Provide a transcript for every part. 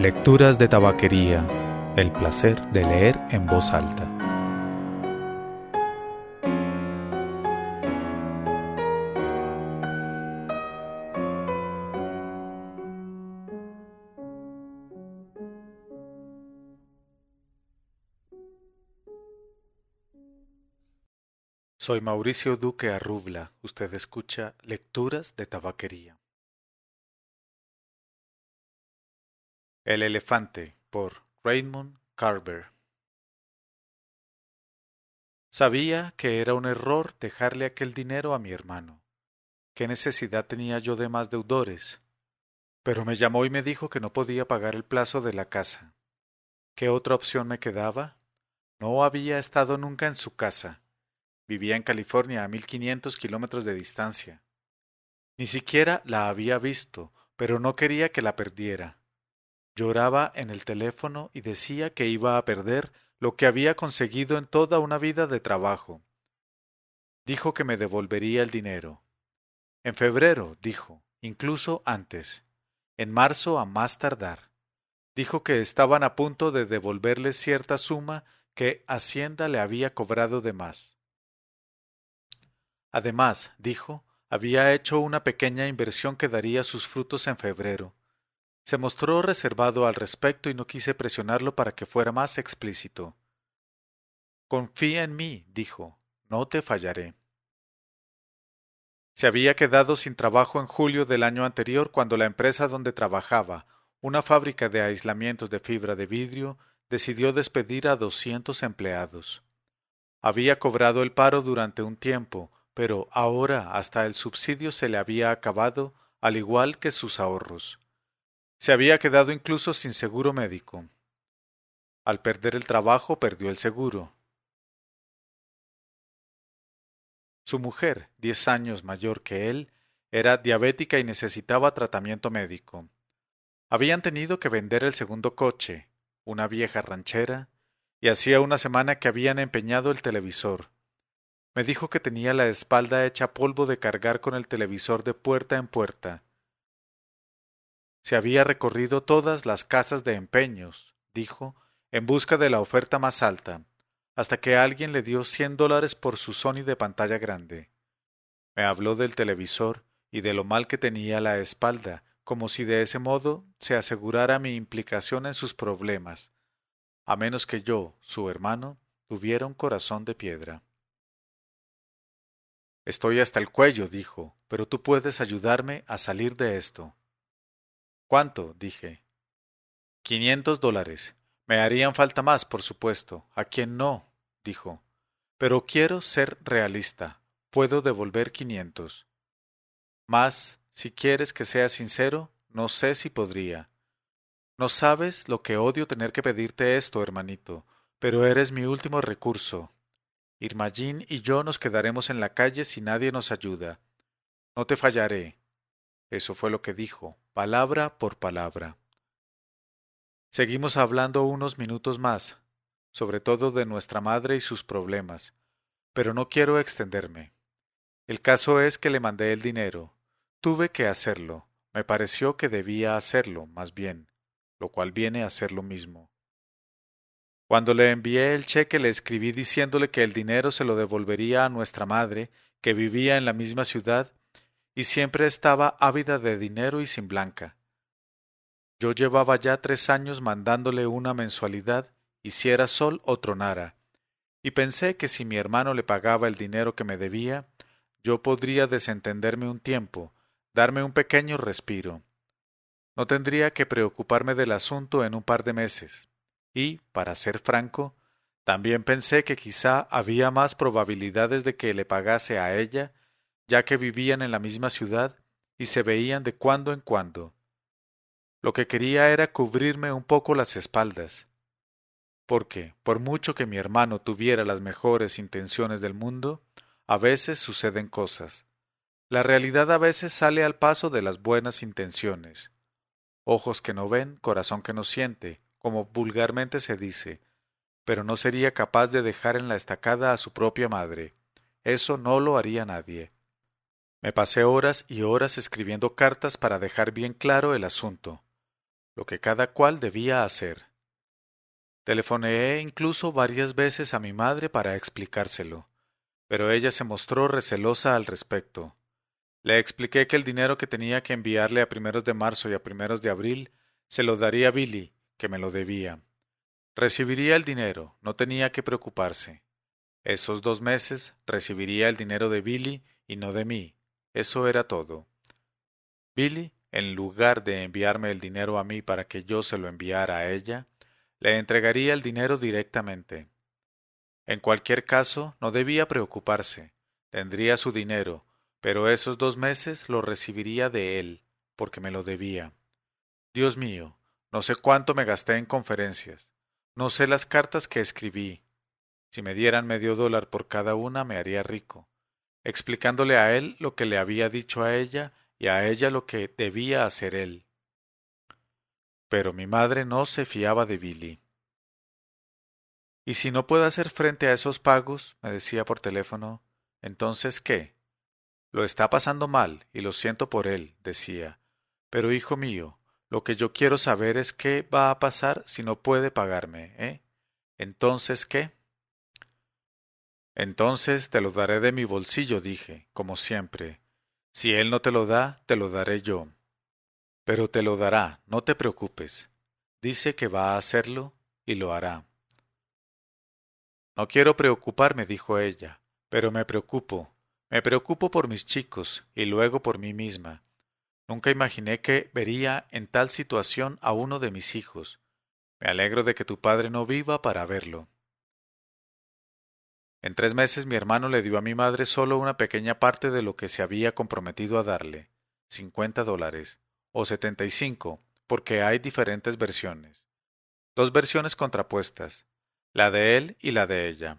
Lecturas de Tabaquería. El placer de leer en voz alta. Soy Mauricio Duque Arrubla. Usted escucha Lecturas de Tabaquería. El elefante por Raymond Carver Sabía que era un error dejarle aquel dinero a mi hermano. ¿Qué necesidad tenía yo de más deudores? Pero me llamó y me dijo que no podía pagar el plazo de la casa. ¿Qué otra opción me quedaba? No había estado nunca en su casa. Vivía en California a mil quinientos kilómetros de distancia. Ni siquiera la había visto, pero no quería que la perdiera. Lloraba en el teléfono y decía que iba a perder lo que había conseguido en toda una vida de trabajo. Dijo que me devolvería el dinero. En febrero, dijo, incluso antes. En marzo a más tardar. Dijo que estaban a punto de devolverle cierta suma que Hacienda le había cobrado de más. Además, dijo, había hecho una pequeña inversión que daría sus frutos en febrero, se mostró reservado al respecto y no quise presionarlo para que fuera más explícito. Confía en mí, dijo, no te fallaré. Se había quedado sin trabajo en julio del año anterior cuando la empresa donde trabajaba, una fábrica de aislamientos de fibra de vidrio, decidió despedir a doscientos empleados. Había cobrado el paro durante un tiempo, pero ahora hasta el subsidio se le había acabado, al igual que sus ahorros. Se había quedado incluso sin seguro médico. Al perder el trabajo perdió el seguro. Su mujer, diez años mayor que él, era diabética y necesitaba tratamiento médico. Habían tenido que vender el segundo coche, una vieja ranchera, y hacía una semana que habían empeñado el televisor. Me dijo que tenía la espalda hecha polvo de cargar con el televisor de puerta en puerta, se había recorrido todas las casas de empeños, dijo, en busca de la oferta más alta, hasta que alguien le dio cien dólares por su Sony de pantalla grande. Me habló del televisor y de lo mal que tenía la espalda, como si de ese modo se asegurara mi implicación en sus problemas, a menos que yo, su hermano, tuviera un corazón de piedra. Estoy hasta el cuello, dijo, pero tú puedes ayudarme a salir de esto. ¿Cuánto? dije. Quinientos dólares. Me harían falta más, por supuesto. ¿A quién no? dijo. Pero quiero ser realista. Puedo devolver quinientos. Más, si quieres que sea sincero, no sé si podría. No sabes lo que odio tener que pedirte esto, hermanito, pero eres mi último recurso. Irmallín y yo nos quedaremos en la calle si nadie nos ayuda. No te fallaré. Eso fue lo que dijo, palabra por palabra. Seguimos hablando unos minutos más, sobre todo de nuestra madre y sus problemas, pero no quiero extenderme. El caso es que le mandé el dinero. Tuve que hacerlo. Me pareció que debía hacerlo, más bien, lo cual viene a ser lo mismo. Cuando le envié el cheque le escribí diciéndole que el dinero se lo devolvería a nuestra madre, que vivía en la misma ciudad y siempre estaba ávida de dinero y sin blanca. Yo llevaba ya tres años mandándole una mensualidad, hiciera sol o tronara, y pensé que si mi hermano le pagaba el dinero que me debía, yo podría desentenderme un tiempo, darme un pequeño respiro. No tendría que preocuparme del asunto en un par de meses. Y, para ser franco, también pensé que quizá había más probabilidades de que le pagase a ella ya que vivían en la misma ciudad y se veían de cuando en cuando. Lo que quería era cubrirme un poco las espaldas, porque, por mucho que mi hermano tuviera las mejores intenciones del mundo, a veces suceden cosas. La realidad a veces sale al paso de las buenas intenciones. Ojos que no ven, corazón que no siente, como vulgarmente se dice, pero no sería capaz de dejar en la estacada a su propia madre. Eso no lo haría nadie. Me pasé horas y horas escribiendo cartas para dejar bien claro el asunto. lo que cada cual debía hacer. Telefoneé incluso varias veces a mi madre para explicárselo, pero ella se mostró recelosa al respecto. Le expliqué que el dinero que tenía que enviarle a primeros de marzo y a primeros de abril se lo daría a Billy, que me lo debía. Recibiría el dinero, no tenía que preocuparse. Esos dos meses recibiría el dinero de Billy y no de mí. Eso era todo. Billy, en lugar de enviarme el dinero a mí para que yo se lo enviara a ella, le entregaría el dinero directamente. En cualquier caso, no debía preocuparse. Tendría su dinero, pero esos dos meses lo recibiría de él, porque me lo debía. Dios mío, no sé cuánto me gasté en conferencias, no sé las cartas que escribí. Si me dieran medio dólar por cada una me haría rico, explicándole a él lo que le había dicho a ella y a ella lo que debía hacer él. Pero mi madre no se fiaba de Billy. Y si no puedo hacer frente a esos pagos, me decía por teléfono, entonces ¿qué? Lo está pasando mal y lo siento por él, decía. Pero hijo mío, lo que yo quiero saber es qué va a pasar si no puede pagarme, ¿eh? Entonces, ¿qué? Entonces te lo daré de mi bolsillo, dije, como siempre. Si él no te lo da, te lo daré yo. Pero te lo dará, no te preocupes. Dice que va a hacerlo y lo hará. No quiero preocuparme, dijo ella, pero me preocupo, me preocupo por mis chicos y luego por mí misma. Nunca imaginé que vería en tal situación a uno de mis hijos. Me alegro de que tu padre no viva para verlo. En tres meses mi hermano le dio a mi madre solo una pequeña parte de lo que se había comprometido a darle, cincuenta dólares, o setenta y cinco, porque hay diferentes versiones. Dos versiones contrapuestas, la de él y la de ella.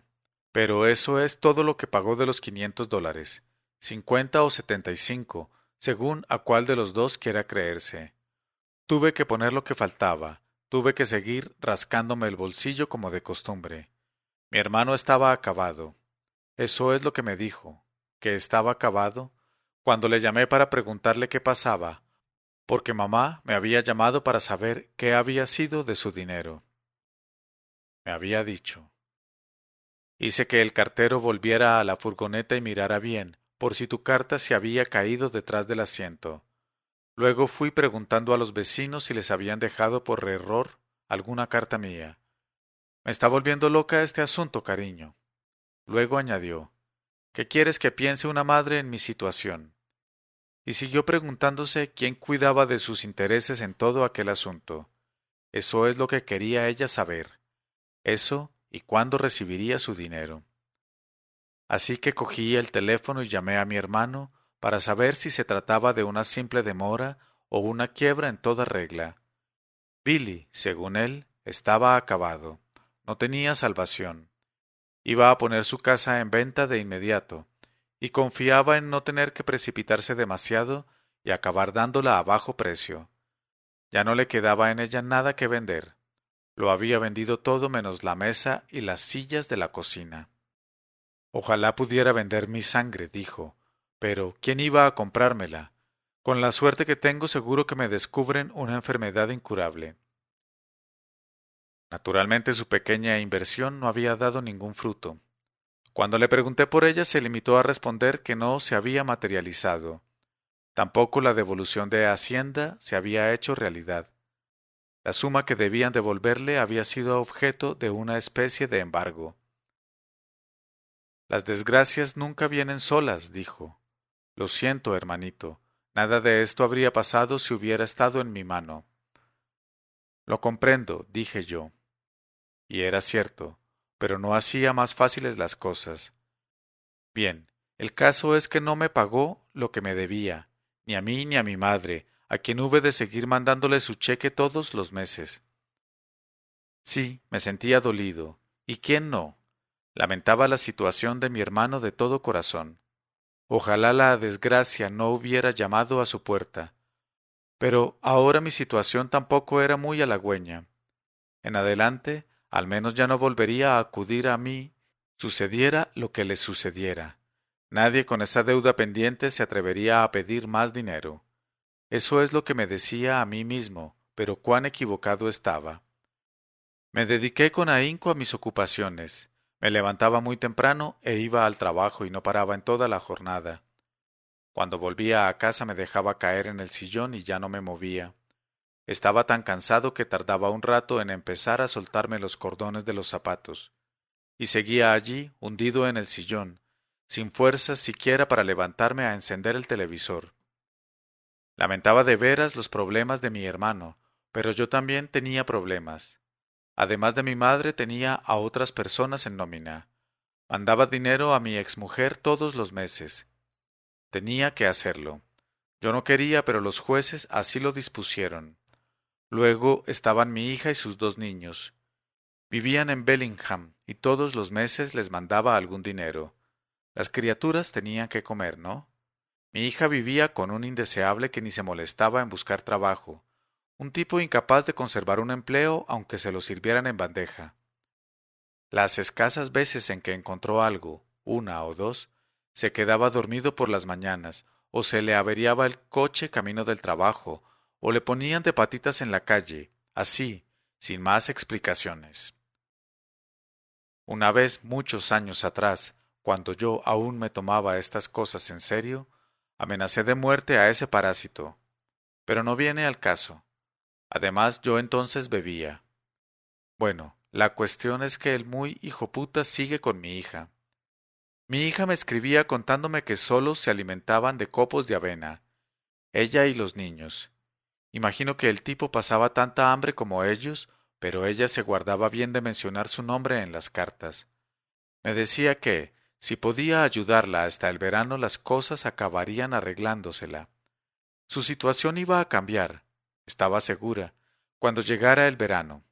Pero eso es todo lo que pagó de los quinientos dólares, cincuenta o setenta y cinco, según a cuál de los dos quiera creerse. Tuve que poner lo que faltaba, tuve que seguir rascándome el bolsillo como de costumbre. Mi hermano estaba acabado. Eso es lo que me dijo, que estaba acabado, cuando le llamé para preguntarle qué pasaba, porque mamá me había llamado para saber qué había sido de su dinero. Me había dicho. Hice que el cartero volviera a la furgoneta y mirara bien, por si tu carta se había caído detrás del asiento. Luego fui preguntando a los vecinos si les habían dejado por error alguna carta mía. Me está volviendo loca este asunto, cariño. Luego añadió ¿Qué quieres que piense una madre en mi situación? Y siguió preguntándose quién cuidaba de sus intereses en todo aquel asunto. Eso es lo que quería ella saber. Eso y cuándo recibiría su dinero. Así que cogí el teléfono y llamé a mi hermano para saber si se trataba de una simple demora o una quiebra en toda regla. Billy, según él, estaba acabado, no tenía salvación. Iba a poner su casa en venta de inmediato, y confiaba en no tener que precipitarse demasiado y acabar dándola a bajo precio. Ya no le quedaba en ella nada que vender. Lo había vendido todo menos la mesa y las sillas de la cocina. Ojalá pudiera vender mi sangre, dijo, pero ¿quién iba a comprármela? Con la suerte que tengo seguro que me descubren una enfermedad incurable. Naturalmente su pequeña inversión no había dado ningún fruto. Cuando le pregunté por ella se limitó a responder que no se había materializado. Tampoco la devolución de Hacienda se había hecho realidad. La suma que debían devolverle había sido objeto de una especie de embargo. Las desgracias nunca vienen solas, dijo. Lo siento, hermanito. Nada de esto habría pasado si hubiera estado en mi mano. Lo comprendo, dije yo. Y era cierto, pero no hacía más fáciles las cosas. Bien, el caso es que no me pagó lo que me debía, ni a mí ni a mi madre, a quien hube de seguir mandándole su cheque todos los meses. Sí, me sentía dolido. ¿Y quién no? Lamentaba la situación de mi hermano de todo corazón. Ojalá la desgracia no hubiera llamado a su puerta. Pero ahora mi situación tampoco era muy halagüeña. En adelante, al menos ya no volvería a acudir a mí, sucediera lo que le sucediera. Nadie con esa deuda pendiente se atrevería a pedir más dinero. Eso es lo que me decía a mí mismo, pero cuán equivocado estaba. Me dediqué con ahínco a mis ocupaciones. Me levantaba muy temprano e iba al trabajo y no paraba en toda la jornada. Cuando volvía a casa me dejaba caer en el sillón y ya no me movía. Estaba tan cansado que tardaba un rato en empezar a soltarme los cordones de los zapatos, y seguía allí, hundido en el sillón, sin fuerzas siquiera para levantarme a encender el televisor. Lamentaba de veras los problemas de mi hermano, pero yo también tenía problemas. Además de mi madre tenía a otras personas en nómina. Mandaba dinero a mi exmujer todos los meses. Tenía que hacerlo. Yo no quería, pero los jueces así lo dispusieron. Luego estaban mi hija y sus dos niños. Vivían en Bellingham y todos los meses les mandaba algún dinero. Las criaturas tenían que comer, ¿no? Mi hija vivía con un indeseable que ni se molestaba en buscar trabajo, un tipo incapaz de conservar un empleo aunque se lo sirvieran en bandeja. Las escasas veces en que encontró algo, una o dos, se quedaba dormido por las mañanas, o se le averiaba el coche camino del trabajo, o le ponían de patitas en la calle, así, sin más explicaciones. Una vez, muchos años atrás, cuando yo aún me tomaba estas cosas en serio, amenacé de muerte a ese parásito. Pero no viene al caso. Además, yo entonces bebía. Bueno, la cuestión es que el muy hijo puta sigue con mi hija. Mi hija me escribía contándome que solo se alimentaban de copos de avena, ella y los niños. Imagino que el tipo pasaba tanta hambre como ellos, pero ella se guardaba bien de mencionar su nombre en las cartas. Me decía que, si podía ayudarla hasta el verano, las cosas acabarían arreglándosela. Su situación iba a cambiar, estaba segura, cuando llegara el verano.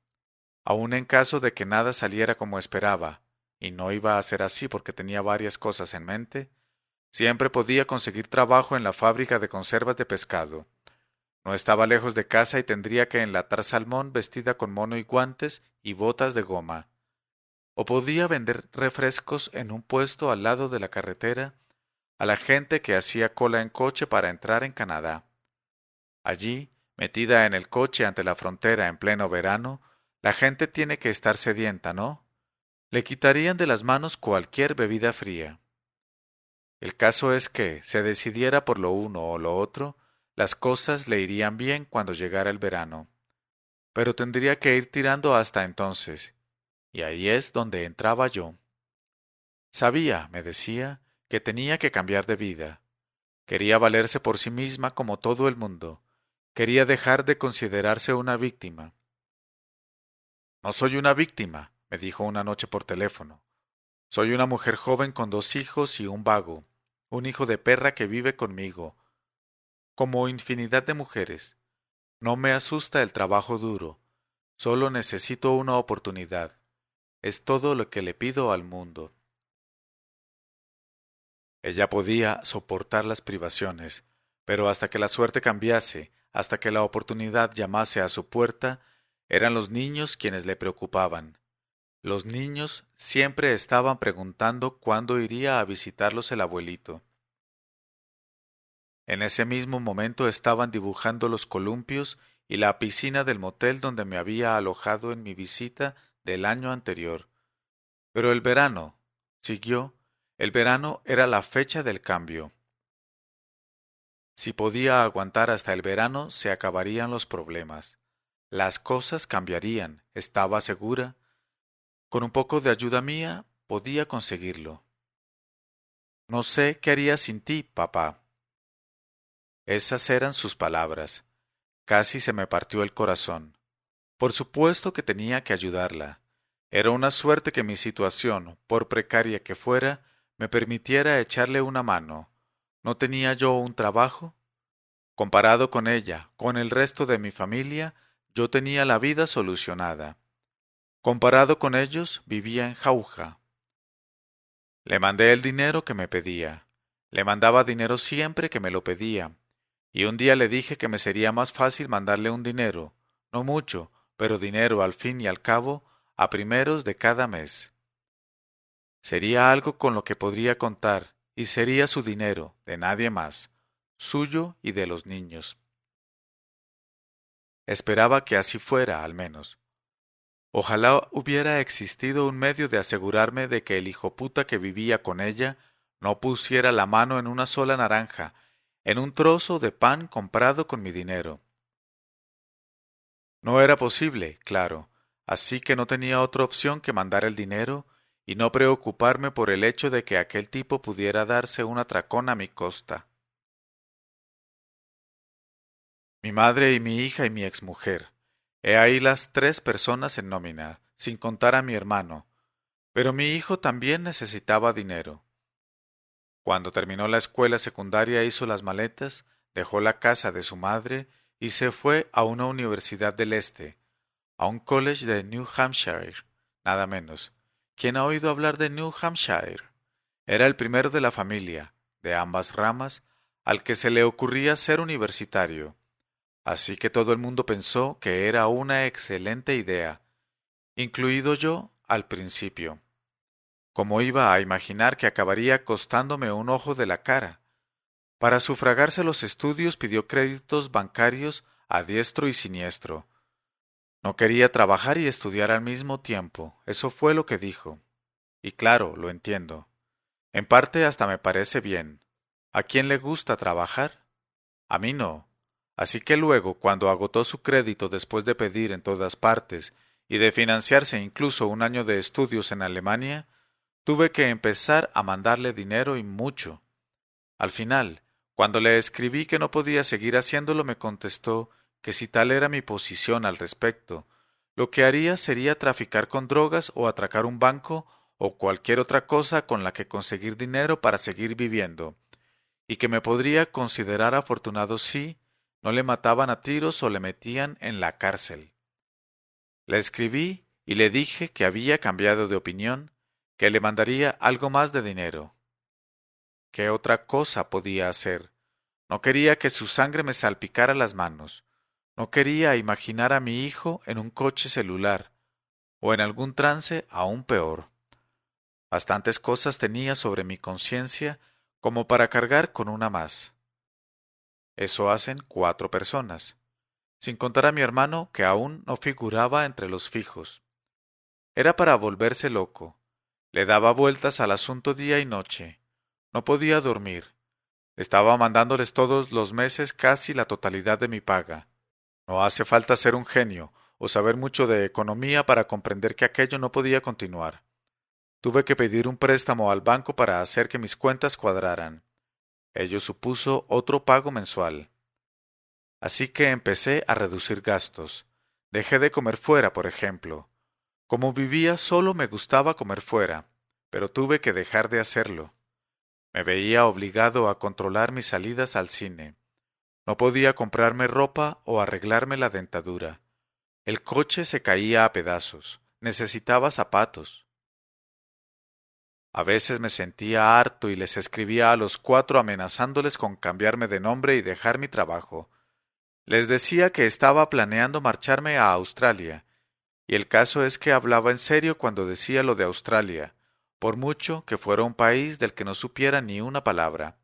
Aun en caso de que nada saliera como esperaba, y no iba a ser así porque tenía varias cosas en mente, siempre podía conseguir trabajo en la fábrica de conservas de pescado, no estaba lejos de casa y tendría que enlatar salmón vestida con mono y guantes y botas de goma. O podía vender refrescos en un puesto al lado de la carretera a la gente que hacía cola en coche para entrar en Canadá. Allí, metida en el coche ante la frontera en pleno verano, la gente tiene que estar sedienta, ¿no? Le quitarían de las manos cualquier bebida fría. El caso es que, se decidiera por lo uno o lo otro, las cosas le irían bien cuando llegara el verano. Pero tendría que ir tirando hasta entonces, y ahí es donde entraba yo. Sabía, me decía, que tenía que cambiar de vida. Quería valerse por sí misma como todo el mundo. Quería dejar de considerarse una víctima. No soy una víctima, me dijo una noche por teléfono. Soy una mujer joven con dos hijos y un vago, un hijo de perra que vive conmigo, como infinidad de mujeres. No me asusta el trabajo duro, solo necesito una oportunidad. Es todo lo que le pido al mundo. Ella podía soportar las privaciones, pero hasta que la suerte cambiase, hasta que la oportunidad llamase a su puerta, eran los niños quienes le preocupaban. Los niños siempre estaban preguntando cuándo iría a visitarlos el abuelito. En ese mismo momento estaban dibujando los columpios y la piscina del motel donde me había alojado en mi visita del año anterior. Pero el verano, siguió, el verano era la fecha del cambio. Si podía aguantar hasta el verano, se acabarían los problemas. Las cosas cambiarían, estaba segura. Con un poco de ayuda mía podía conseguirlo. No sé qué haría sin ti, papá. Esas eran sus palabras. Casi se me partió el corazón. Por supuesto que tenía que ayudarla. Era una suerte que mi situación, por precaria que fuera, me permitiera echarle una mano. ¿No tenía yo un trabajo? Comparado con ella, con el resto de mi familia, yo tenía la vida solucionada. Comparado con ellos, vivía en jauja. Le mandé el dinero que me pedía. Le mandaba dinero siempre que me lo pedía, y un día le dije que me sería más fácil mandarle un dinero, no mucho, pero dinero al fin y al cabo, a primeros de cada mes. Sería algo con lo que podría contar, y sería su dinero, de nadie más, suyo y de los niños. Esperaba que así fuera, al menos. Ojalá hubiera existido un medio de asegurarme de que el hijo puta que vivía con ella no pusiera la mano en una sola naranja, en un trozo de pan comprado con mi dinero. No era posible, claro, así que no tenía otra opción que mandar el dinero y no preocuparme por el hecho de que aquel tipo pudiera darse un atracón a mi costa. Mi madre y mi hija y mi exmujer. He ahí las tres personas en nómina, sin contar a mi hermano. Pero mi hijo también necesitaba dinero. Cuando terminó la escuela secundaria hizo las maletas, dejó la casa de su madre y se fue a una universidad del Este, a un college de New Hampshire, nada menos. ¿Quién ha oído hablar de New Hampshire? Era el primero de la familia, de ambas ramas, al que se le ocurría ser universitario Así que todo el mundo pensó que era una excelente idea, incluido yo al principio. Como iba a imaginar que acabaría costándome un ojo de la cara? Para sufragarse los estudios pidió créditos bancarios a diestro y siniestro. No quería trabajar y estudiar al mismo tiempo, eso fue lo que dijo. Y claro, lo entiendo. En parte hasta me parece bien. ¿A quién le gusta trabajar? A mí no. Así que luego, cuando agotó su crédito después de pedir en todas partes y de financiarse incluso un año de estudios en Alemania, tuve que empezar a mandarle dinero y mucho. Al final, cuando le escribí que no podía seguir haciéndolo, me contestó que si tal era mi posición al respecto, lo que haría sería traficar con drogas o atracar un banco o cualquier otra cosa con la que conseguir dinero para seguir viviendo, y que me podría considerar afortunado si, no le mataban a tiros o le metían en la cárcel. Le escribí y le dije que había cambiado de opinión, que le mandaría algo más de dinero. ¿Qué otra cosa podía hacer? No quería que su sangre me salpicara las manos. No quería imaginar a mi hijo en un coche celular, o en algún trance aún peor. Bastantes cosas tenía sobre mi conciencia como para cargar con una más. Eso hacen cuatro personas, sin contar a mi hermano que aún no figuraba entre los fijos. Era para volverse loco. Le daba vueltas al asunto día y noche. No podía dormir. Estaba mandándoles todos los meses casi la totalidad de mi paga. No hace falta ser un genio o saber mucho de economía para comprender que aquello no podía continuar. Tuve que pedir un préstamo al banco para hacer que mis cuentas cuadraran. Ello supuso otro pago mensual. Así que empecé a reducir gastos. Dejé de comer fuera, por ejemplo. Como vivía solo me gustaba comer fuera, pero tuve que dejar de hacerlo. Me veía obligado a controlar mis salidas al cine. No podía comprarme ropa o arreglarme la dentadura. El coche se caía a pedazos. Necesitaba zapatos. A veces me sentía harto y les escribía a los cuatro amenazándoles con cambiarme de nombre y dejar mi trabajo. Les decía que estaba planeando marcharme a Australia, y el caso es que hablaba en serio cuando decía lo de Australia, por mucho que fuera un país del que no supiera ni una palabra.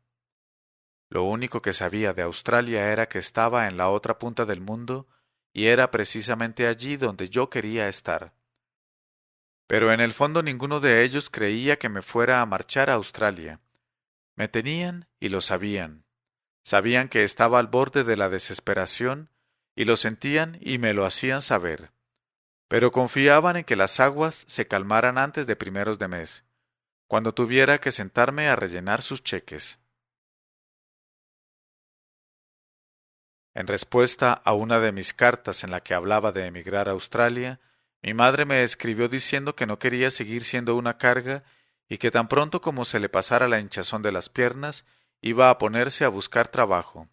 Lo único que sabía de Australia era que estaba en la otra punta del mundo y era precisamente allí donde yo quería estar. Pero en el fondo ninguno de ellos creía que me fuera a marchar a Australia. Me tenían y lo sabían. Sabían que estaba al borde de la desesperación y lo sentían y me lo hacían saber. Pero confiaban en que las aguas se calmaran antes de primeros de mes, cuando tuviera que sentarme a rellenar sus cheques. En respuesta a una de mis cartas en la que hablaba de emigrar a Australia, mi madre me escribió diciendo que no quería seguir siendo una carga y que tan pronto como se le pasara la hinchazón de las piernas, iba a ponerse a buscar trabajo.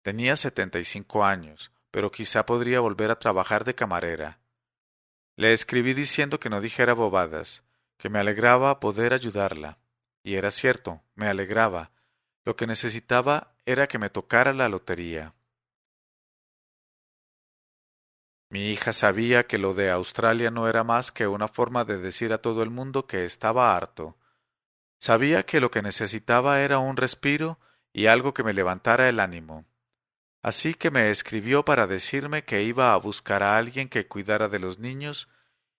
Tenía setenta y cinco años, pero quizá podría volver a trabajar de camarera. Le escribí diciendo que no dijera bobadas, que me alegraba poder ayudarla. Y era cierto, me alegraba. Lo que necesitaba era que me tocara la lotería. Mi hija sabía que lo de Australia no era más que una forma de decir a todo el mundo que estaba harto. Sabía que lo que necesitaba era un respiro y algo que me levantara el ánimo. Así que me escribió para decirme que iba a buscar a alguien que cuidara de los niños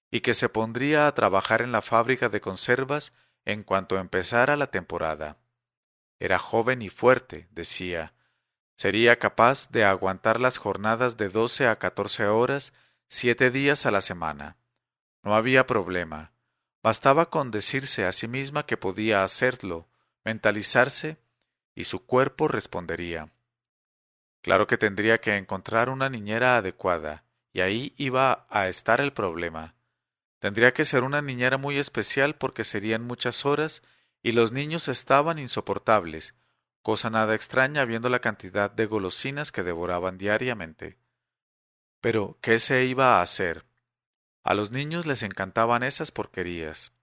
y que se pondría a trabajar en la fábrica de conservas en cuanto empezara la temporada. Era joven y fuerte, decía. Sería capaz de aguantar las jornadas de doce a catorce horas, siete días a la semana. No había problema. Bastaba con decirse a sí misma que podía hacerlo, mentalizarse, y su cuerpo respondería. Claro que tendría que encontrar una niñera adecuada, y ahí iba a estar el problema. Tendría que ser una niñera muy especial porque serían muchas horas y los niños estaban insoportables, cosa nada extraña viendo la cantidad de golosinas que devoraban diariamente. Pero, ¿qué se iba a hacer? A los niños les encantaban esas porquerías.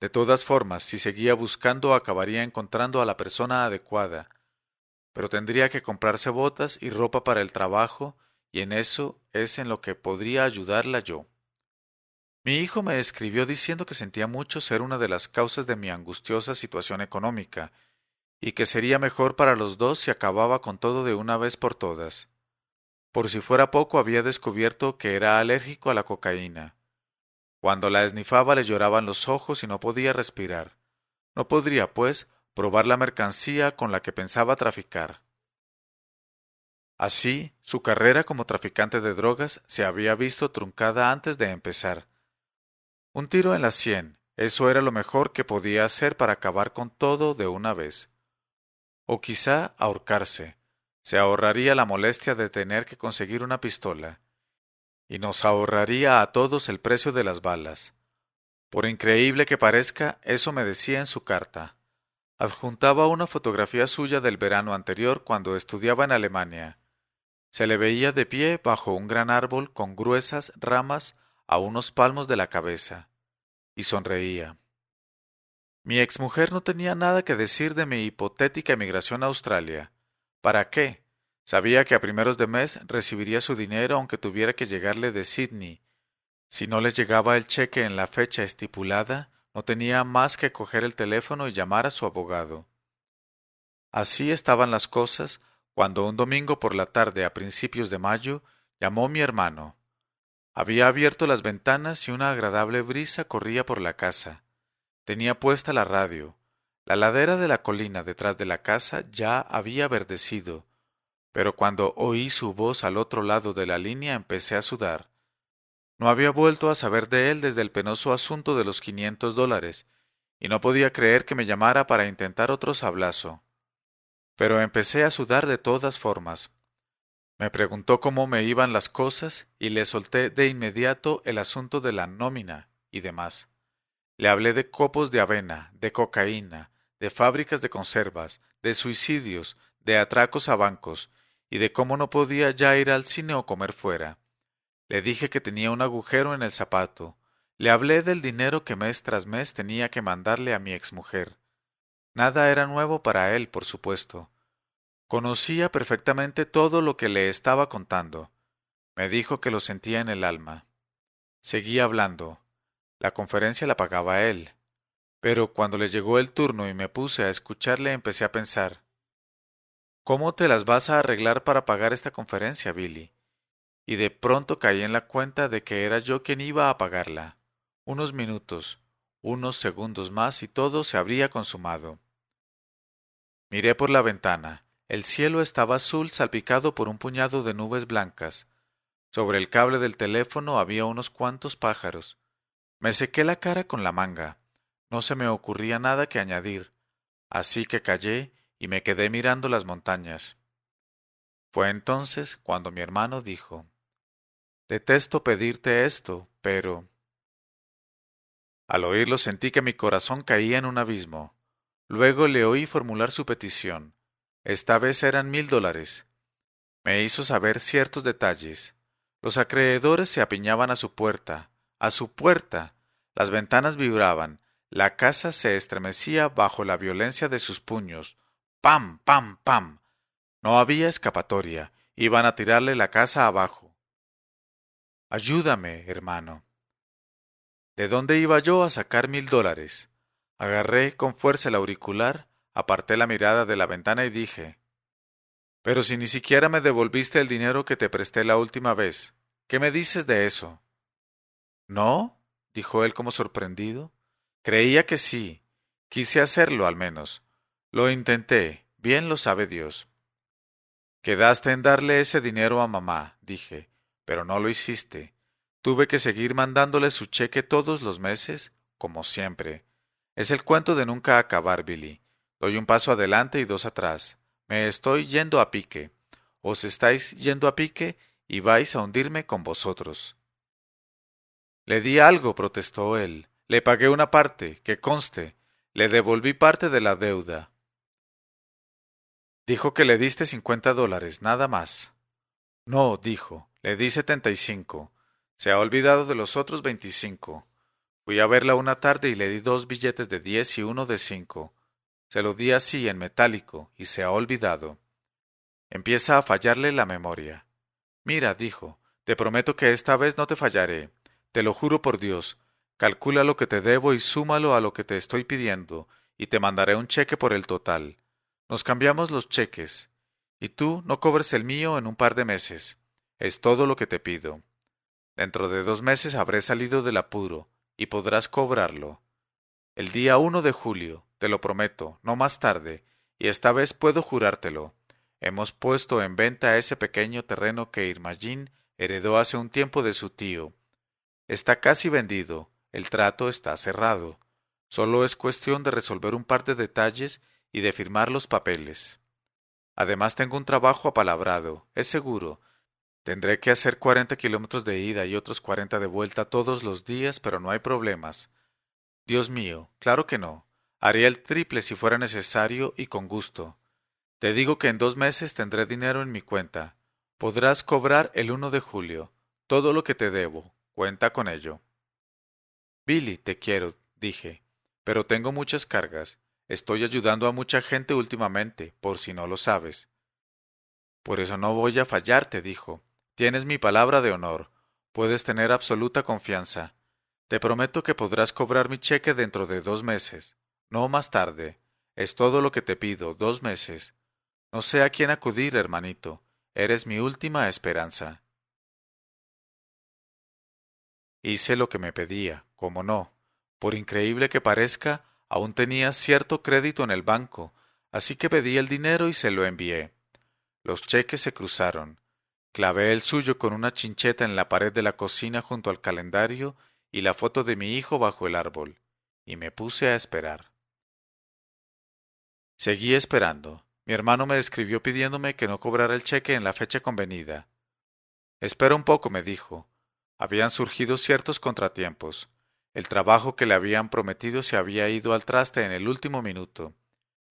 De todas formas, si seguía buscando acabaría encontrando a la persona adecuada, pero tendría que comprarse botas y ropa para el trabajo, y en eso es en lo que podría ayudarla yo. Mi hijo me escribió diciendo que sentía mucho ser una de las causas de mi angustiosa situación económica, y que sería mejor para los dos si acababa con todo de una vez por todas. Por si fuera poco había descubierto que era alérgico a la cocaína. Cuando la esnifaba le lloraban los ojos y no podía respirar. No podría, pues, probar la mercancía con la que pensaba traficar. Así, su carrera como traficante de drogas se había visto truncada antes de empezar. Un tiro en la sien, eso era lo mejor que podía hacer para acabar con todo de una vez. O quizá ahorcarse, se ahorraría la molestia de tener que conseguir una pistola, y nos ahorraría a todos el precio de las balas. Por increíble que parezca, eso me decía en su carta. Adjuntaba una fotografía suya del verano anterior cuando estudiaba en Alemania. Se le veía de pie bajo un gran árbol con gruesas ramas a unos palmos de la cabeza, y sonreía. Mi exmujer no tenía nada que decir de mi hipotética emigración a Australia. ¿Para qué? Sabía que a primeros de mes recibiría su dinero aunque tuviera que llegarle de Sydney. Si no le llegaba el cheque en la fecha estipulada, no tenía más que coger el teléfono y llamar a su abogado. Así estaban las cosas cuando un domingo por la tarde a principios de mayo llamó mi hermano. Había abierto las ventanas y una agradable brisa corría por la casa. Tenía puesta la radio. La ladera de la colina detrás de la casa ya había verdecido, pero cuando oí su voz al otro lado de la línea empecé a sudar. No había vuelto a saber de él desde el penoso asunto de los quinientos dólares, y no podía creer que me llamara para intentar otro sablazo. Pero empecé a sudar de todas formas. Me preguntó cómo me iban las cosas y le solté de inmediato el asunto de la nómina y demás. Le hablé de copos de avena, de cocaína, de fábricas de conservas, de suicidios, de atracos a bancos, y de cómo no podía ya ir al cine o comer fuera. Le dije que tenía un agujero en el zapato. Le hablé del dinero que mes tras mes tenía que mandarle a mi exmujer. Nada era nuevo para él, por supuesto. Conocía perfectamente todo lo que le estaba contando. Me dijo que lo sentía en el alma. Seguía hablando. La conferencia la pagaba él. Pero cuando le llegó el turno y me puse a escucharle empecé a pensar ¿Cómo te las vas a arreglar para pagar esta conferencia, Billy? Y de pronto caí en la cuenta de que era yo quien iba a pagarla. Unos minutos, unos segundos más y todo se habría consumado. Miré por la ventana. El cielo estaba azul salpicado por un puñado de nubes blancas. Sobre el cable del teléfono había unos cuantos pájaros. Me sequé la cara con la manga. No se me ocurría nada que añadir, así que callé y me quedé mirando las montañas. Fue entonces cuando mi hermano dijo Detesto pedirte esto, pero. Al oírlo sentí que mi corazón caía en un abismo. Luego le oí formular su petición. Esta vez eran mil dólares. Me hizo saber ciertos detalles. Los acreedores se apiñaban a su puerta, a su puerta. Las ventanas vibraban, la casa se estremecía bajo la violencia de sus puños. ¡Pam, pam, pam! No había escapatoria. Iban a tirarle la casa abajo. Ayúdame, hermano. ¿De dónde iba yo a sacar mil dólares? Agarré con fuerza el auricular, aparté la mirada de la ventana y dije Pero si ni siquiera me devolviste el dinero que te presté la última vez, ¿qué me dices de eso? ¿No? dijo él como sorprendido. Creía que sí. Quise hacerlo al menos. Lo intenté. Bien lo sabe Dios. Quedaste en darle ese dinero a mamá, dije, pero no lo hiciste. Tuve que seguir mandándole su cheque todos los meses, como siempre. Es el cuento de nunca acabar, Billy. Doy un paso adelante y dos atrás. Me estoy yendo a pique. Os estáis yendo a pique y vais a hundirme con vosotros. Le di algo, protestó él. Le pagué una parte, que conste. Le devolví parte de la deuda. Dijo que le diste cincuenta dólares, nada más. No, dijo, le di setenta y cinco. Se ha olvidado de los otros veinticinco. Fui a verla una tarde y le di dos billetes de diez y uno de cinco. Se lo di así, en metálico, y se ha olvidado. Empieza a fallarle la memoria. Mira, dijo, te prometo que esta vez no te fallaré. Te lo juro por Dios. Calcula lo que te debo y súmalo a lo que te estoy pidiendo, y te mandaré un cheque por el total. Nos cambiamos los cheques, y tú no cobres el mío en un par de meses. Es todo lo que te pido. Dentro de dos meses habré salido del apuro, y podrás cobrarlo. El día uno de julio, te lo prometo, no más tarde, y esta vez puedo jurártelo. Hemos puesto en venta ese pequeño terreno que Irmagín heredó hace un tiempo de su tío. Está casi vendido, el trato está cerrado. Solo es cuestión de resolver un par de detalles y de firmar los papeles. Además tengo un trabajo apalabrado, es seguro. Tendré que hacer cuarenta kilómetros de ida y otros cuarenta de vuelta todos los días, pero no hay problemas. Dios mío, claro que no. Haría el triple si fuera necesario y con gusto. Te digo que en dos meses tendré dinero en mi cuenta. Podrás cobrar el uno de julio. Todo lo que te debo. Cuenta con ello. Billy, te quiero, dije, pero tengo muchas cargas. Estoy ayudando a mucha gente últimamente, por si no lo sabes. Por eso no voy a fallarte, dijo. Tienes mi palabra de honor. Puedes tener absoluta confianza. Te prometo que podrás cobrar mi cheque dentro de dos meses, no más tarde. Es todo lo que te pido, dos meses. No sé a quién acudir, hermanito. Eres mi última esperanza. Hice lo que me pedía, como no. Por increíble que parezca, Aún tenía cierto crédito en el banco, así que pedí el dinero y se lo envié. Los cheques se cruzaron. Clavé el suyo con una chincheta en la pared de la cocina junto al calendario y la foto de mi hijo bajo el árbol, y me puse a esperar. Seguí esperando. Mi hermano me escribió pidiéndome que no cobrara el cheque en la fecha convenida. Espera un poco, me dijo. Habían surgido ciertos contratiempos. El trabajo que le habían prometido se había ido al traste en el último minuto.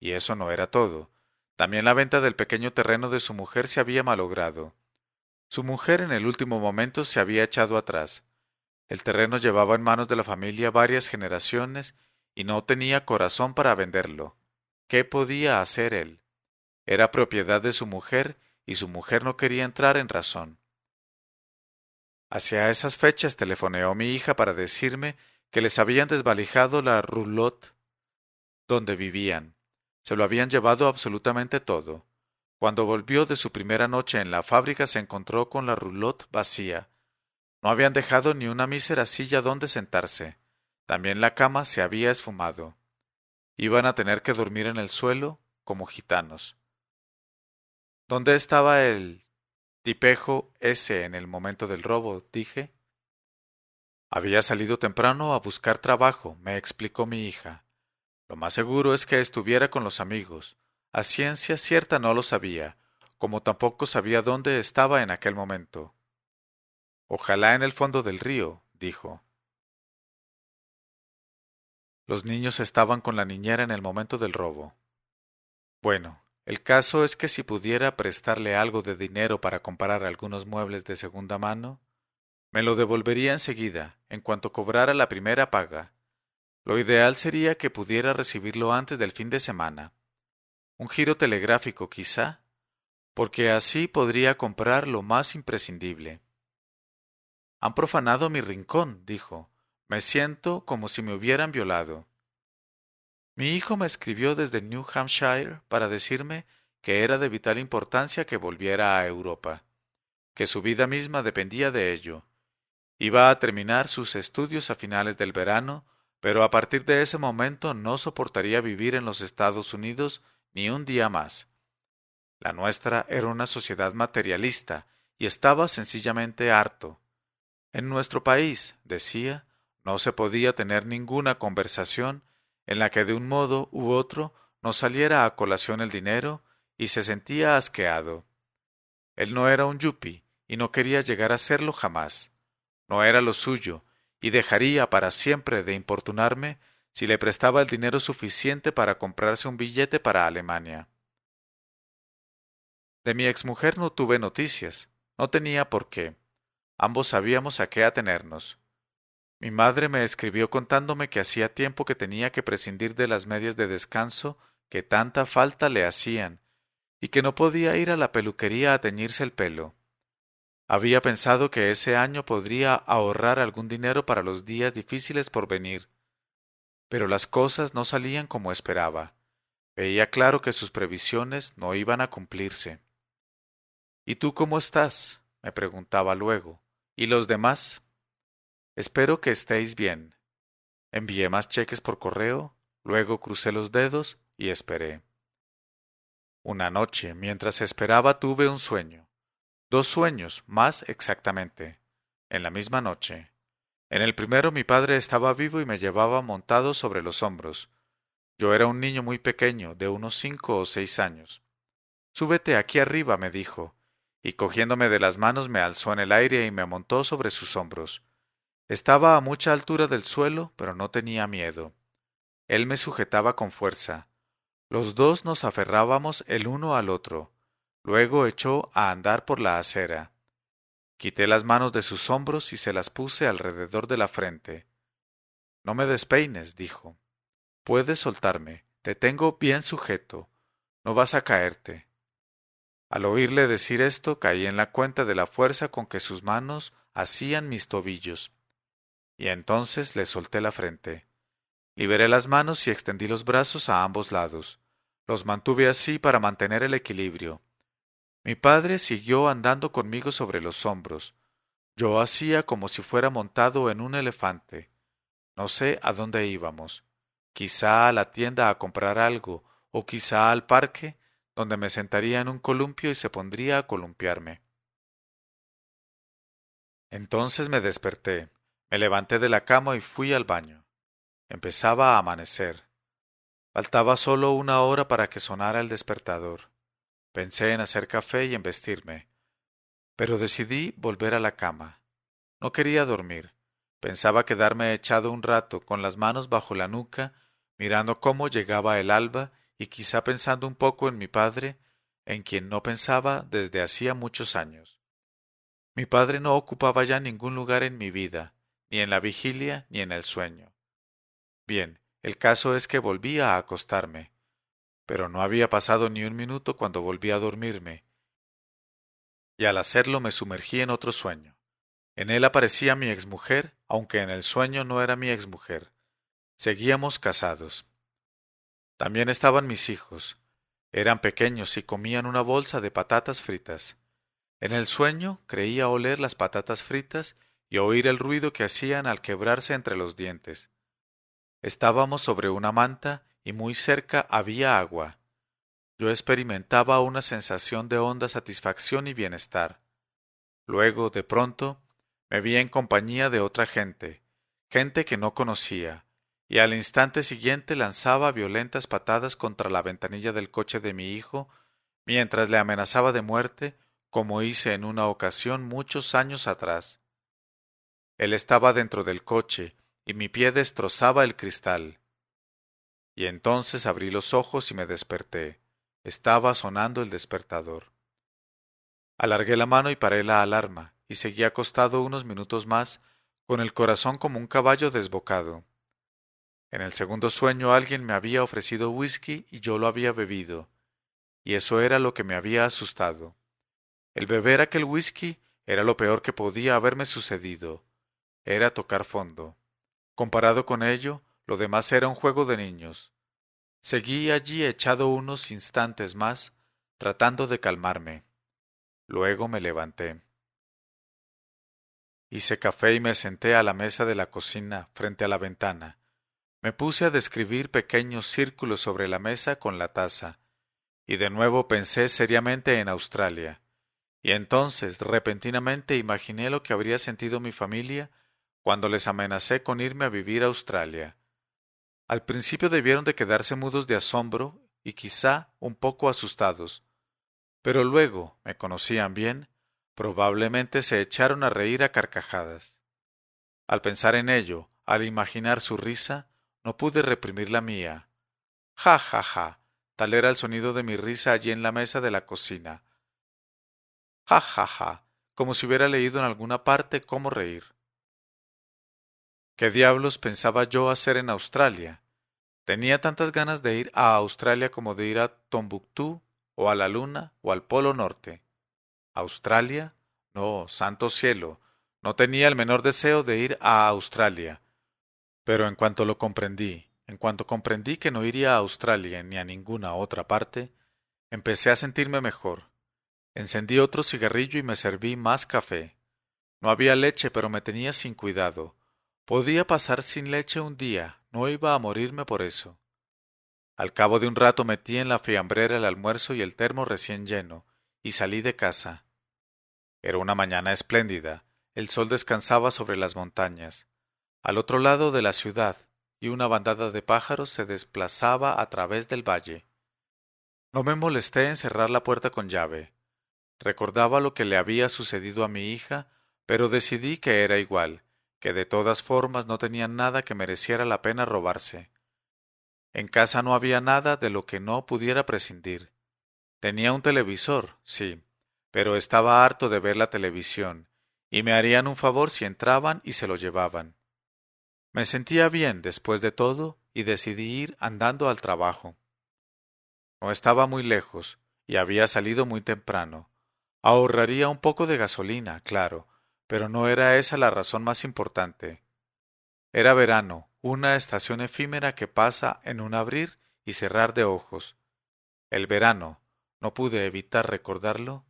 Y eso no era todo. También la venta del pequeño terreno de su mujer se había malogrado. Su mujer en el último momento se había echado atrás. El terreno llevaba en manos de la familia varias generaciones y no tenía corazón para venderlo. ¿Qué podía hacer él? Era propiedad de su mujer y su mujer no quería entrar en razón. Hacia esas fechas telefoneó mi hija para decirme que les habían desvalijado la roulotte donde vivían. Se lo habían llevado absolutamente todo. Cuando volvió de su primera noche en la fábrica se encontró con la roulotte vacía. No habían dejado ni una mísera silla donde sentarse. También la cama se había esfumado. Iban a tener que dormir en el suelo como gitanos. ¿Dónde estaba el tipejo ese en el momento del robo? dije. Había salido temprano a buscar trabajo, me explicó mi hija. Lo más seguro es que estuviera con los amigos. A ciencia cierta no lo sabía, como tampoco sabía dónde estaba en aquel momento. Ojalá en el fondo del río, dijo. Los niños estaban con la niñera en el momento del robo. Bueno, el caso es que si pudiera prestarle algo de dinero para comprar algunos muebles de segunda mano, me lo devolvería enseguida, en cuanto cobrara la primera paga. Lo ideal sería que pudiera recibirlo antes del fin de semana. Un giro telegráfico, quizá, porque así podría comprar lo más imprescindible. Han profanado mi rincón, dijo. Me siento como si me hubieran violado. Mi hijo me escribió desde New Hampshire para decirme que era de vital importancia que volviera a Europa, que su vida misma dependía de ello. Iba a terminar sus estudios a finales del verano, pero a partir de ese momento no soportaría vivir en los Estados Unidos ni un día más. La nuestra era una sociedad materialista y estaba sencillamente harto. En nuestro país, decía, no se podía tener ninguna conversación en la que de un modo u otro no saliera a colación el dinero y se sentía asqueado. Él no era un yuppie y no quería llegar a serlo jamás. No era lo suyo y dejaría para siempre de importunarme si le prestaba el dinero suficiente para comprarse un billete para Alemania. De mi exmujer no tuve noticias, no tenía por qué. Ambos sabíamos a qué atenernos. Mi madre me escribió contándome que hacía tiempo que tenía que prescindir de las medias de descanso que tanta falta le hacían, y que no podía ir a la peluquería a teñirse el pelo. Había pensado que ese año podría ahorrar algún dinero para los días difíciles por venir. Pero las cosas no salían como esperaba. Veía claro que sus previsiones no iban a cumplirse. ¿Y tú cómo estás? me preguntaba luego. ¿Y los demás? Espero que estéis bien. Envié más cheques por correo, luego crucé los dedos y esperé. Una noche, mientras esperaba, tuve un sueño. Dos sueños, más exactamente, en la misma noche. En el primero mi padre estaba vivo y me llevaba montado sobre los hombros. Yo era un niño muy pequeño, de unos cinco o seis años. Súbete aquí arriba, me dijo, y cogiéndome de las manos me alzó en el aire y me montó sobre sus hombros. Estaba a mucha altura del suelo, pero no tenía miedo. Él me sujetaba con fuerza. Los dos nos aferrábamos el uno al otro. Luego echó a andar por la acera. Quité las manos de sus hombros y se las puse alrededor de la frente. No me despeines, dijo. Puedes soltarme. Te tengo bien sujeto. No vas a caerte. Al oírle decir esto caí en la cuenta de la fuerza con que sus manos hacían mis tobillos y entonces le solté la frente. Liberé las manos y extendí los brazos a ambos lados. Los mantuve así para mantener el equilibrio. Mi padre siguió andando conmigo sobre los hombros. Yo hacía como si fuera montado en un elefante. No sé a dónde íbamos. Quizá a la tienda a comprar algo, o quizá al parque, donde me sentaría en un columpio y se pondría a columpiarme. Entonces me desperté. Me levanté de la cama y fui al baño. Empezaba a amanecer. Faltaba solo una hora para que sonara el despertador. Pensé en hacer café y en vestirme. Pero decidí volver a la cama. No quería dormir. Pensaba quedarme echado un rato con las manos bajo la nuca, mirando cómo llegaba el alba y quizá pensando un poco en mi padre, en quien no pensaba desde hacía muchos años. Mi padre no ocupaba ya ningún lugar en mi vida, ni en la vigilia ni en el sueño. Bien, el caso es que volví a acostarme, pero no había pasado ni un minuto cuando volví a dormirme, y al hacerlo me sumergí en otro sueño. En él aparecía mi exmujer, aunque en el sueño no era mi exmujer. Seguíamos casados. También estaban mis hijos. Eran pequeños y comían una bolsa de patatas fritas. En el sueño creía oler las patatas fritas y oír el ruido que hacían al quebrarse entre los dientes. Estábamos sobre una manta y muy cerca había agua. Yo experimentaba una sensación de honda satisfacción y bienestar. Luego, de pronto, me vi en compañía de otra gente, gente que no conocía, y al instante siguiente lanzaba violentas patadas contra la ventanilla del coche de mi hijo, mientras le amenazaba de muerte, como hice en una ocasión muchos años atrás. Él estaba dentro del coche, y mi pie destrozaba el cristal. Y entonces abrí los ojos y me desperté. Estaba sonando el despertador. Alargué la mano y paré la alarma, y seguí acostado unos minutos más, con el corazón como un caballo desbocado. En el segundo sueño alguien me había ofrecido whisky y yo lo había bebido, y eso era lo que me había asustado. El beber aquel whisky era lo peor que podía haberme sucedido, era tocar fondo. Comparado con ello, lo demás era un juego de niños. Seguí allí echado unos instantes más, tratando de calmarme. Luego me levanté. Hice café y me senté a la mesa de la cocina frente a la ventana. Me puse a describir pequeños círculos sobre la mesa con la taza, y de nuevo pensé seriamente en Australia. Y entonces repentinamente imaginé lo que habría sentido mi familia cuando les amenacé con irme a vivir a Australia. Al principio debieron de quedarse mudos de asombro y quizá un poco asustados, pero luego me conocían bien, probablemente se echaron a reír a carcajadas. Al pensar en ello, al imaginar su risa, no pude reprimir la mía. Ja, ja, ja. Tal era el sonido de mi risa allí en la mesa de la cocina. Ja, ja, ja. Como si hubiera leído en alguna parte cómo reír. ¿Qué diablos pensaba yo hacer en Australia? Tenía tantas ganas de ir a Australia como de ir a Tombuctú, o a la Luna, o al Polo Norte. ¿Australia? No, santo cielo. No tenía el menor deseo de ir a Australia. Pero en cuanto lo comprendí, en cuanto comprendí que no iría a Australia ni a ninguna otra parte, empecé a sentirme mejor. Encendí otro cigarrillo y me serví más café. No había leche, pero me tenía sin cuidado. Podía pasar sin leche un día, no iba a morirme por eso. Al cabo de un rato metí en la fiambrera el almuerzo y el termo recién lleno, y salí de casa. Era una mañana espléndida, el sol descansaba sobre las montañas. Al otro lado de la ciudad, y una bandada de pájaros se desplazaba a través del valle. No me molesté en cerrar la puerta con llave. Recordaba lo que le había sucedido a mi hija, pero decidí que era igual, que de todas formas no tenían nada que mereciera la pena robarse. En casa no había nada de lo que no pudiera prescindir. Tenía un televisor, sí, pero estaba harto de ver la televisión, y me harían un favor si entraban y se lo llevaban. Me sentía bien después de todo y decidí ir andando al trabajo. No estaba muy lejos y había salido muy temprano. Ahorraría un poco de gasolina, claro, pero no era esa la razón más importante. Era verano, una estación efímera que pasa en un abrir y cerrar de ojos. El verano, no pude evitar recordarlo,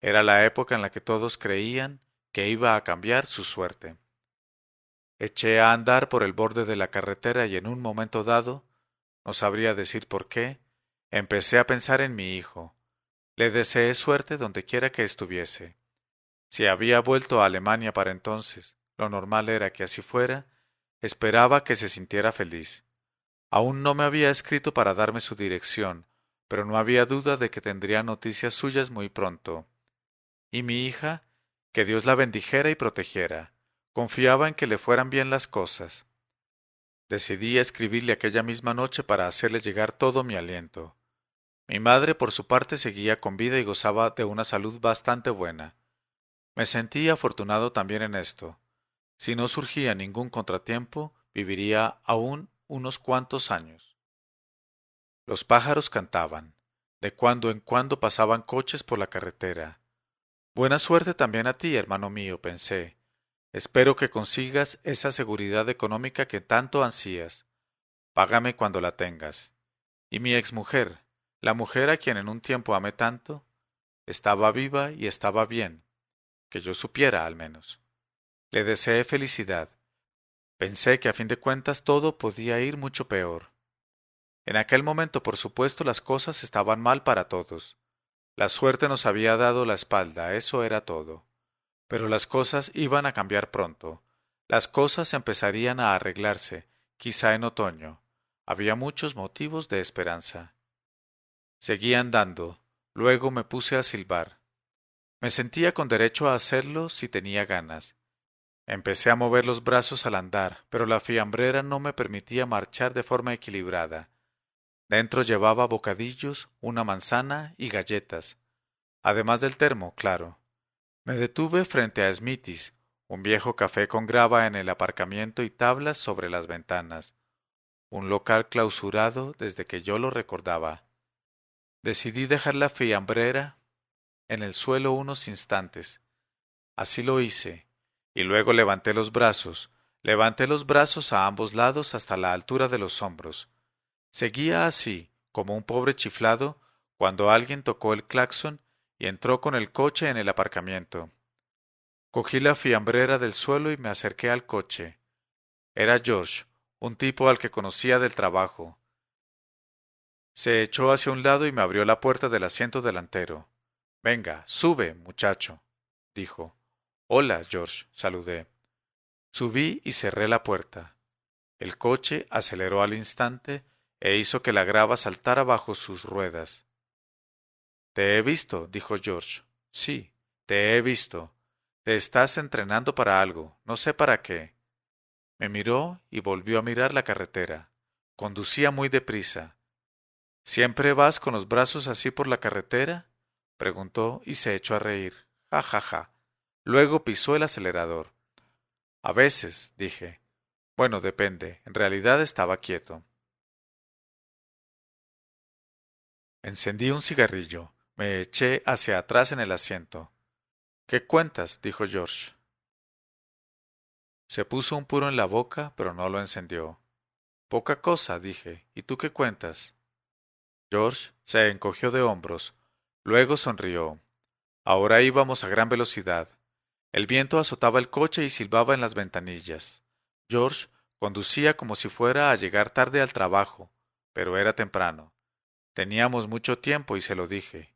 era la época en la que todos creían que iba a cambiar su suerte. Eché a andar por el borde de la carretera y en un momento dado, no sabría decir por qué, empecé a pensar en mi hijo. Le deseé suerte donde quiera que estuviese. Si había vuelto a Alemania para entonces, lo normal era que así fuera, esperaba que se sintiera feliz. Aún no me había escrito para darme su dirección, pero no había duda de que tendría noticias suyas muy pronto. Y mi hija, que Dios la bendijera y protegiera. Confiaba en que le fueran bien las cosas. Decidí escribirle aquella misma noche para hacerle llegar todo mi aliento. Mi madre, por su parte, seguía con vida y gozaba de una salud bastante buena. Me sentí afortunado también en esto. Si no surgía ningún contratiempo, viviría aún unos cuantos años. Los pájaros cantaban. De cuando en cuando pasaban coches por la carretera. Buena suerte también a ti, hermano mío, pensé. Espero que consigas esa seguridad económica que tanto ansías. Págame cuando la tengas. Y mi exmujer, la mujer a quien en un tiempo amé tanto, estaba viva y estaba bien, que yo supiera al menos. Le deseé felicidad. Pensé que a fin de cuentas todo podía ir mucho peor. En aquel momento, por supuesto, las cosas estaban mal para todos. La suerte nos había dado la espalda, eso era todo. Pero las cosas iban a cambiar pronto. Las cosas empezarían a arreglarse, quizá en otoño. Había muchos motivos de esperanza. Seguí andando. Luego me puse a silbar. Me sentía con derecho a hacerlo si tenía ganas. Empecé a mover los brazos al andar, pero la fiambrera no me permitía marchar de forma equilibrada. Dentro llevaba bocadillos, una manzana y galletas, además del termo, claro. Me detuve frente a Smithy's, un viejo café con grava en el aparcamiento y tablas sobre las ventanas, un local clausurado desde que yo lo recordaba. Decidí dejar la fiambrera en el suelo unos instantes. Así lo hice, y luego levanté los brazos, levanté los brazos a ambos lados hasta la altura de los hombros. Seguía así, como un pobre chiflado, cuando alguien tocó el claxon y entró con el coche en el aparcamiento. Cogí la fiambrera del suelo y me acerqué al coche. Era George, un tipo al que conocía del trabajo. Se echó hacia un lado y me abrió la puerta del asiento delantero. Venga, sube, muchacho, dijo. Hola, George, saludé. Subí y cerré la puerta. El coche aceleró al instante e hizo que la grava saltara bajo sus ruedas. Te he visto, dijo George. Sí, te he visto. Te estás entrenando para algo, no sé para qué. Me miró y volvió a mirar la carretera. Conducía muy deprisa. ¿Siempre vas con los brazos así por la carretera? Preguntó y se echó a reír. Ja, ja, ja. Luego pisó el acelerador. A veces, dije. Bueno, depende. En realidad estaba quieto. Encendí un cigarrillo. Me eché hacia atrás en el asiento. ¿Qué cuentas? dijo George. Se puso un puro en la boca, pero no lo encendió. Poca cosa, dije. ¿Y tú qué cuentas? George se encogió de hombros. Luego sonrió. Ahora íbamos a gran velocidad. El viento azotaba el coche y silbaba en las ventanillas. George conducía como si fuera a llegar tarde al trabajo, pero era temprano. Teníamos mucho tiempo y se lo dije.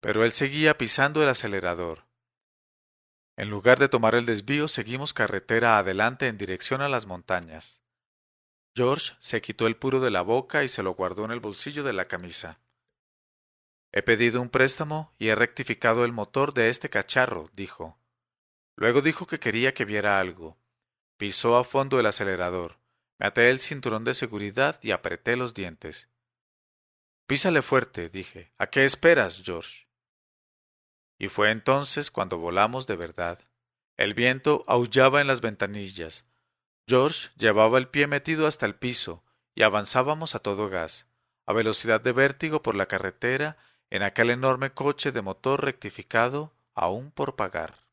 Pero él seguía pisando el acelerador. En lugar de tomar el desvío, seguimos carretera adelante en dirección a las montañas. George se quitó el puro de la boca y se lo guardó en el bolsillo de la camisa. He pedido un préstamo y he rectificado el motor de este cacharro, dijo. Luego dijo que quería que viera algo. Pisó a fondo el acelerador. Me até el cinturón de seguridad y apreté los dientes. Písale fuerte, dije. ¿A qué esperas, George? Y fue entonces cuando volamos de verdad. El viento aullaba en las ventanillas. George llevaba el pie metido hasta el piso y avanzábamos a todo gas, a velocidad de vértigo por la carretera en aquel enorme coche de motor rectificado aún por pagar.